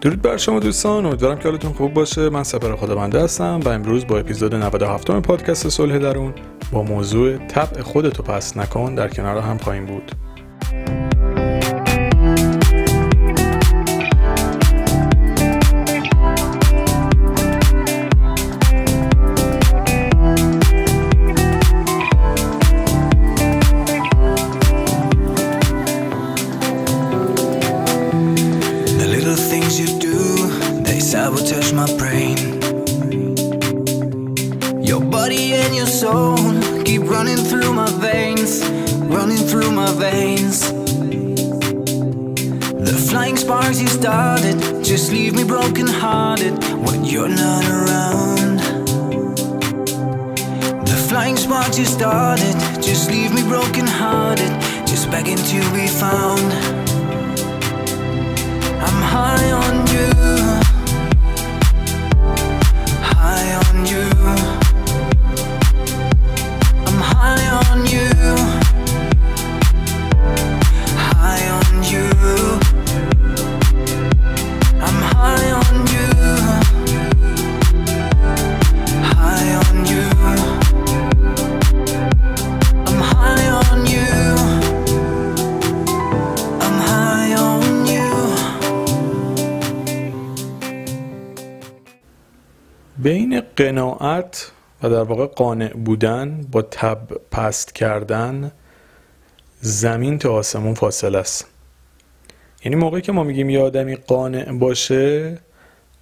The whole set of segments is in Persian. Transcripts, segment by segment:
درود بر شما دوستان امیدوارم که حالتون خوب باشه. من سپر خدابنده هستم و امروز با اپیزود 97 پادکست صلح درون با موضوع طبع خودتو پس نکن در کنار هم خواهیم بود. in your soul keep running through my veins, running through my veins. The flying sparks you started just leave me brokenhearted when you're not around. The flying sparks you started just leave me brokenhearted, just begging to be found. I'm high on you. بین قناعت و در واقع قانع بودن با تب پست کردن زمین تا آسمون فاصله است. یعنی موقعی که ما میگیم یه آدمی قانع باشه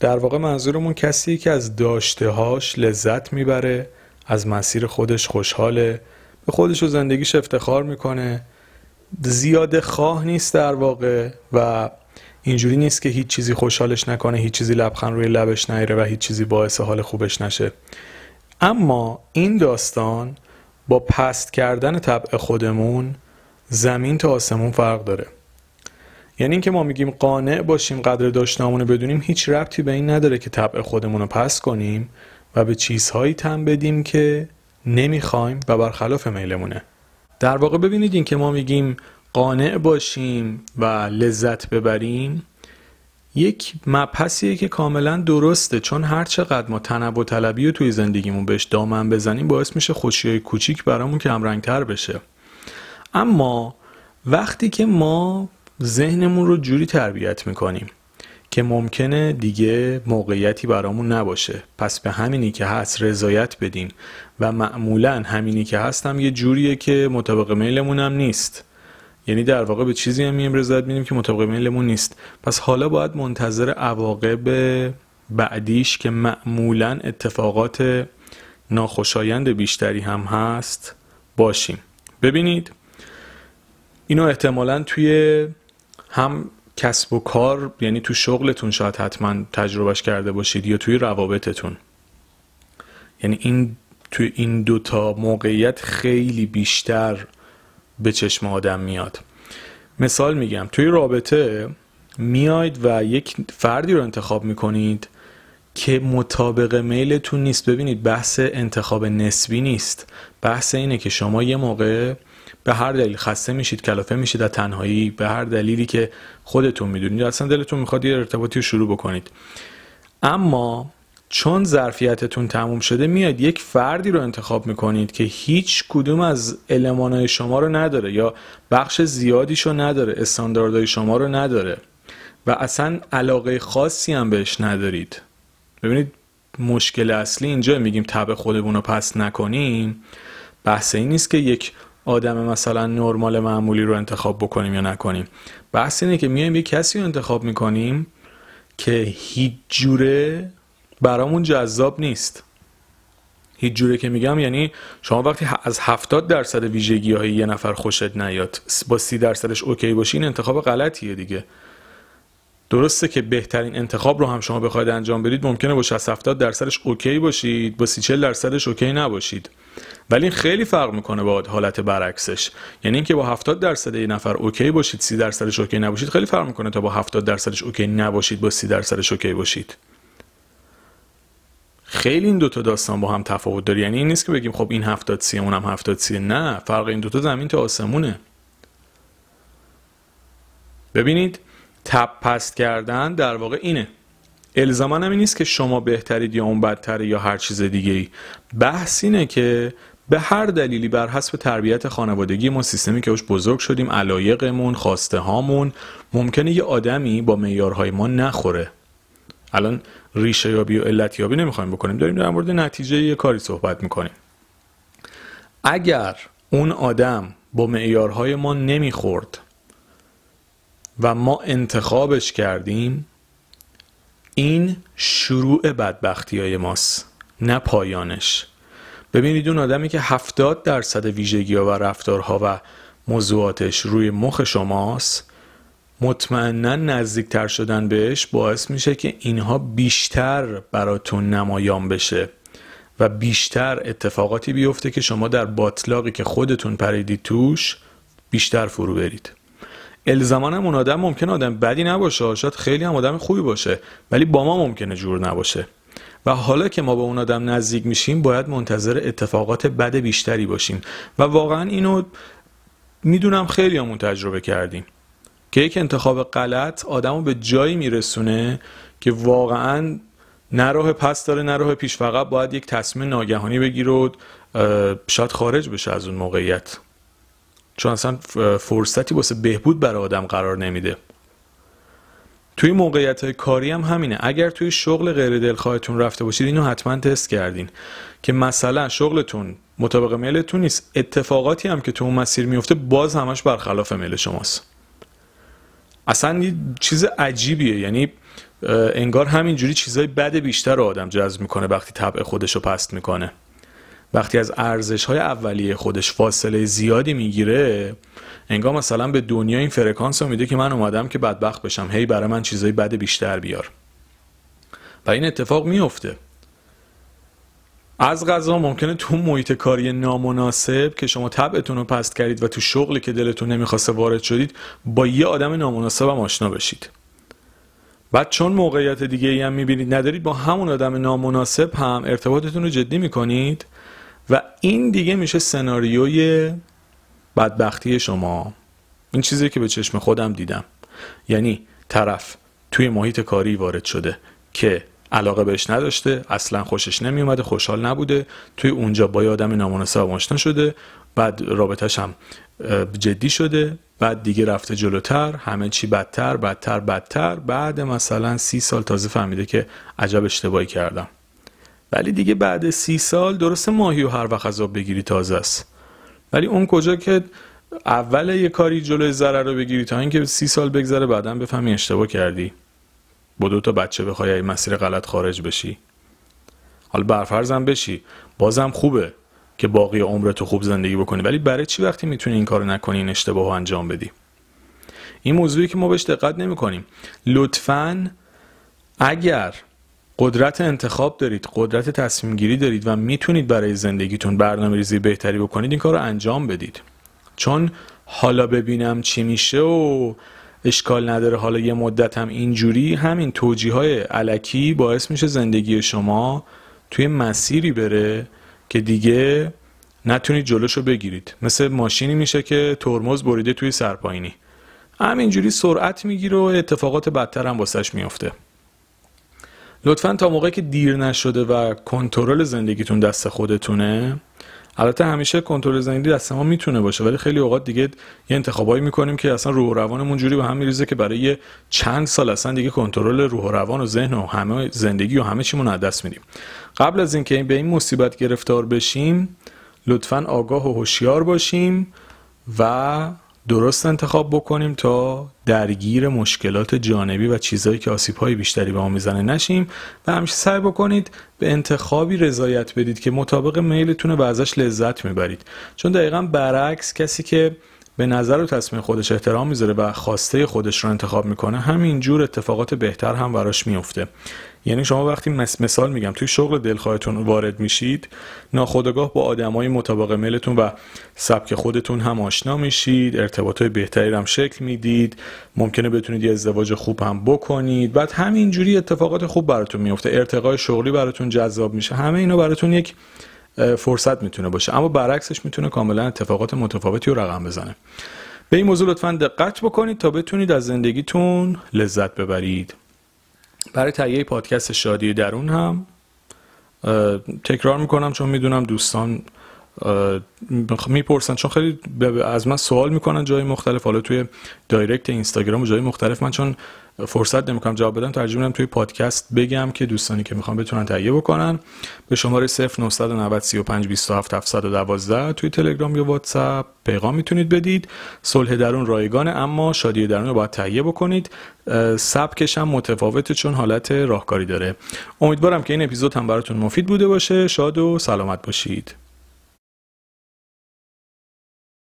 در واقع منظورمون کسی که از داشتههاش لذت می‌بره از مسیر خودش خوشحاله به خودش و زندگیش افتخار می‌کنه. زیاد خواه نیست در واقع و اینجوری نیست که هیچ چیزی خوشحالش نکنه هیچ چیزی لبخند روی لبش نیره و هیچ چیزی باعث حال خوبش نشه. اما این داستان با پست کردن طبع خودمون زمین تا آسمون فرق داره. یعنی اینکه ما میگیم قانع باشیم قدر داشتنامون رو بدونیم هیچ ربطی به این نداره که طبع خودمون رو پست کنیم و به چیزهایی تن بدیم که نمی‌خوایم و برخلاف میلمونه. در واقع ببینید این که ما میگیم قانع باشیم و لذت ببریم یک مبحثیه که کاملا درسته چون هر چقدر ما و طلبی رو توی زندگیمون بهش دامن بزنیم باعث میشه خوشی های کوچیک برامون که همرنگتر بشه. اما وقتی که ما ذهنمون رو جوری تربیت می‌کنیم که ممکنه دیگه موقعیتی برامون نباشه پس به همینی که هست رضایت بدیم و معمولا همینی که هستم یه جوریه که مطابق میلمون هم نیست. یعنی در واقع به چیزی هم میم رضایت میدیم که مطابق میلمون نیست. پس حالا باید منتظر عواقب بعدیش که معمولا اتفاقات ناخوشایند بیشتری هم هست باشیم. ببینید اینو احتمالا توی هم کسب و کار یعنی تو شغلتون شاید حتما تجربهش کرده باشید یا توی روابطتون. یعنی این توی این دوتا موقعیت خیلی بیشتر به چشم آدم میاد. مثال میگم توی رابطه میاید و یک فردی رو انتخاب می‌کنید که مطابق میلتون نیست. ببینید بحث انتخاب نسبی نیست. بحث اینه که شما یه موقع به هر دلیل خسته میشید کلافه میشید از تنهایی به هر دلیلی که خودتون می‌دونید. اصلا دلتون می‌خواد یه ارتباطی رو شروع بکنید. اما چون ظرفیتتون تموم شده میاد یک فردی رو انتخاب می‌کنید که هیچ کدوم از المانهای شما رو نداره یا بخش زیادیش رو نداره استانداردهای شما رو نداره و اصلا علاقه خاصی هم بهش ندارید. ببینید مشکل اصلی اینجا میگیم تب خودمون رو پس نکنیم. بحث این نیست که یک آدم مثلا نرمال معمولی رو انتخاب بکنیم یا نکنیم. بحث اینه که میایم یک کسی رو انتخاب می‌کنیم که هیچ جوره برامون جذاب نیست. هیچ جوره که میگم یعنی شما وقتی از 70 درصد ویژگی های یه نفر خوشت نیاد با 30 درصدش OK باشی این انتخاب غلطیه دیگه. درسته که بهترین انتخاب رو هم شما بخواید انجام بدید ممکنه با 60 70 درصدش OK باشید با 30 40 درصدش OK نباشید. ولی این خیلی فرق می‌کنه با حالت برعکسش. یعنی اینکه با 70 درصد یه نفر OK باشید 30 درصدش OK نباشید خیلی فرق می‌کنه تا با 70 درصدش OK نباشید با 30 درصدش OK باشید. خیلی این دوتا داستان با هم تفاوت داره. یعنی این نیست که بگیم خب این هفتاد سیه اونم هفتاد سیه. نه فرق این دوتا زمین تا آسمونه. ببینید طبع پست کردن در واقع اینه. الزاما هم این نیست که شما بهترید یا اون بدتره یا هر چیز دیگه ای بحث اینه که به هر دلیلی بر حسب تربیت خانوادگی ما سیستمی که اوش بزرگ شدیم علایقمون خواسته هامون ممکنه یه آدمی با معیارهای ما نخوره. الان ریشه یابی و علت یابی نمی‌خوایم بکنیم. داریم در مورد نتیجه یه کاری صحبت می‌کنیم. اگر اون آدم با معیارهای ما نمی‌خورد و ما انتخابش کردیم این شروع بدبختی های ماست نه پایانش. ببینید اون آدمی که هفتاد درصد ویژگی ها و رفتارها و موضوعاتش روی مخ شماست مطمئنا نزدیکتر شدن بهش باعث میشه که اینها بیشتر براتون نمایان بشه و بیشتر اتفاقاتی بیفته که شما در باطلاقی که خودتون پریدید توش بیشتر فرو برید. الزامان هم اون آدم ممکن آدم بدی نباشه شاید خیلی هم آدم خوبی باشه ولی با ما ممکنه جور نباشه. و حالا که ما به اون آدم نزدیک میشیم باید منتظر اتفاقات بد بیشتری باشیم. و واقعا اینو می‌دونم خیلی همون تجربه کردیم. که یک انتخاب غلط آدمو به جایی میرسونه که واقعا نه راه پس داره نه راه پیش. فقط باید یک تصمیم ناگهانی بگیر و شاید خارج بشه از اون موقعیت. چون اصلا فرصتی واسه بهبود برای آدم قرار نمیده. توی موقعیت های کاری هم همینه. اگر توی شغل غیر دلخواهتون رفته باشید اینو حتما تست کردین که مثلا شغلتون مطابق میلتون نیست. اتفاقاتی هم که تو اون مسیر میفته باز همش برخلاف میل شماست. اصلا یه چیز عجیبیه. یعنی انگار همینجوری چیزای بد بیشتر رو آدم جذب می‌کنه وقتی طبع خودش رو پست می‌کنه. وقتی از ارزش های اولیه خودش فاصله زیادی می‌گیره انگار مثلا به دنیا این فرکانس رو میده که من اومدم که بدبخت بشم. هی برای من چیزای بد بیشتر بیار. و این اتفاق میفته از غذا ممکنه تو محیط کاری نامناسب که شما طبعتون رو پست کردید و تو شغلی که دلتون نمی‌خواسته وارد شدید با یه آدم نامناسب هم آشنا بشید. بعد چون موقعیت دیگه ای هم می‌بینید ندارید با همون آدم نامناسب هم ارتباطتون رو جدی می‌کنید و این دیگه میشه سناریوی بدبختی شما. این چیزی که به چشم خودم دیدم. یعنی طرف توی محیط کاری وارد شده که علاقه بهش نداشته اصلا خوشش نمیومده خوشحال نبوده. توی اونجا با یه آدم نامناسب آشنا شده بعد رابطش هم جدی شده بعد دیگه رفته جلوتر همه چی بدتر بدتر بدتر. بعد مثلا سی سال تازه فهمیده که عجب اشتباهی کردم. ولی دیگه بعد سی سال درست ماهی و هر وقت عذاب بگیری تازه است. ولی اون کجا که اول یه کاری جلوی ضرر رو بگیری تا اینکه سی سال بگذره بعدا بفهمی اشتباه کردی. با دو تا بچه بخوای این مسیر غلط خارج بشی. حالا برفرزم بشی. بازم خوبه که باقی عمرتو خوب زندگی بکنی. ولی برای چی وقتی می‌تونی این کارو نکنی این اشتباه انجام بدی؟ این موضوعی که ما بهش دقت نمی کنیم لطفا اگر قدرت انتخاب دارید قدرت تصمیم گیری دارید و می‌تونید برای زندگیتون برنامه ریزی بهتری بکنید این کار رو انجام بدید. چون حالا ببینم چی میشه و اشکال نداره. حالا یه مدت هم اینجوری. همین توجیه های علکی باعث میشه زندگی شما توی مسیری بره که دیگه نتونید جلوشو بگیرید. مثل ماشینی میشه که ترمز بریده توی سرپاینی همینجوری سرعت می‌گیره و اتفاقات بدتر هم واسش میافته. لطفا تا موقعی که دیر نشده و کنترل زندگیتون دست خودتونه البته همیشه کنترل زندگی دست ما می‌تونه باشه ولی خیلی اوقات دیگه یه انتخابایی می‌کنیم که اصلا روح و روانمون جوری به هم میریزه که برای چند سال اصلا دیگه کنترل روح و روان و ذهن و همه زندگی و همه چیمون از دست میدیم. قبل از اینکه به این مصیبت گرفتار بشیم لطفا آگاه و هوشیار باشیم و درست انتخاب بکنیم تا درگیر مشکلات جانبی و چیزهایی که آسیب های بیشتری به ما می‌زنه نشیم و همیشه سعی بکنید به انتخابی رضایت بدید که مطابق میلتونه و ازش لذت می‌برید. چون دقیقا برعکس کسی که به نظر و تصمیم خودش احترام می‌ذاره و خواسته خودش رو انتخاب می‌کنه همین جور اتفاقات بهتر هم براش میفته یعنی شما وقتی مثال میگم توی شغل دلخواهتون وارد میشید ناخودآگاه با آدمای مطابق میلتون و سبک خودتون هم آشنا میشید ارتباط بهتری هم شکل می‌دید ممکنه بتونید یه ازدواج خوب هم بکنید. بعد همینجوری اتفاقات خوب براتون میفته ارتقای شغلی براتون جذاب میشه. همه اینا براتون یک فرصت می‌تونه باشه. اما برعکسش می‌تونه کاملا اتفاقات متفاوتی رو رقم بزنه. به این موضوع لطفا دقت بکنید تا بتونید از زندگیتون لذت ببرید. برای تهیه پادکست شادی درون هم تکرار می‌کنم چون می‌دونم دوستان می‌پرسن چون خیلی از من سوال می‌کنن جای مختلف. حالا توی دایرکت اینستاگرام و جای مختلف. من چون فرصت نمی‌کنم جواب بدم ترجیح میدم توی پادکست بگم که دوستانی که می‌خوان بتونن تهیه بکنن به شماره 0990 35 27 712 توی تلگرام یا واتساپ پیغام می‌تونید بدید. صلح درون رایگانه اما شادی درون رو باید تهیه بکنید. سبکش هم متفاوته چون حالت راهکاری داره. امیدوارم که این اپیزود هم براتون مفید بوده باشه. شاد و سلامت باشید.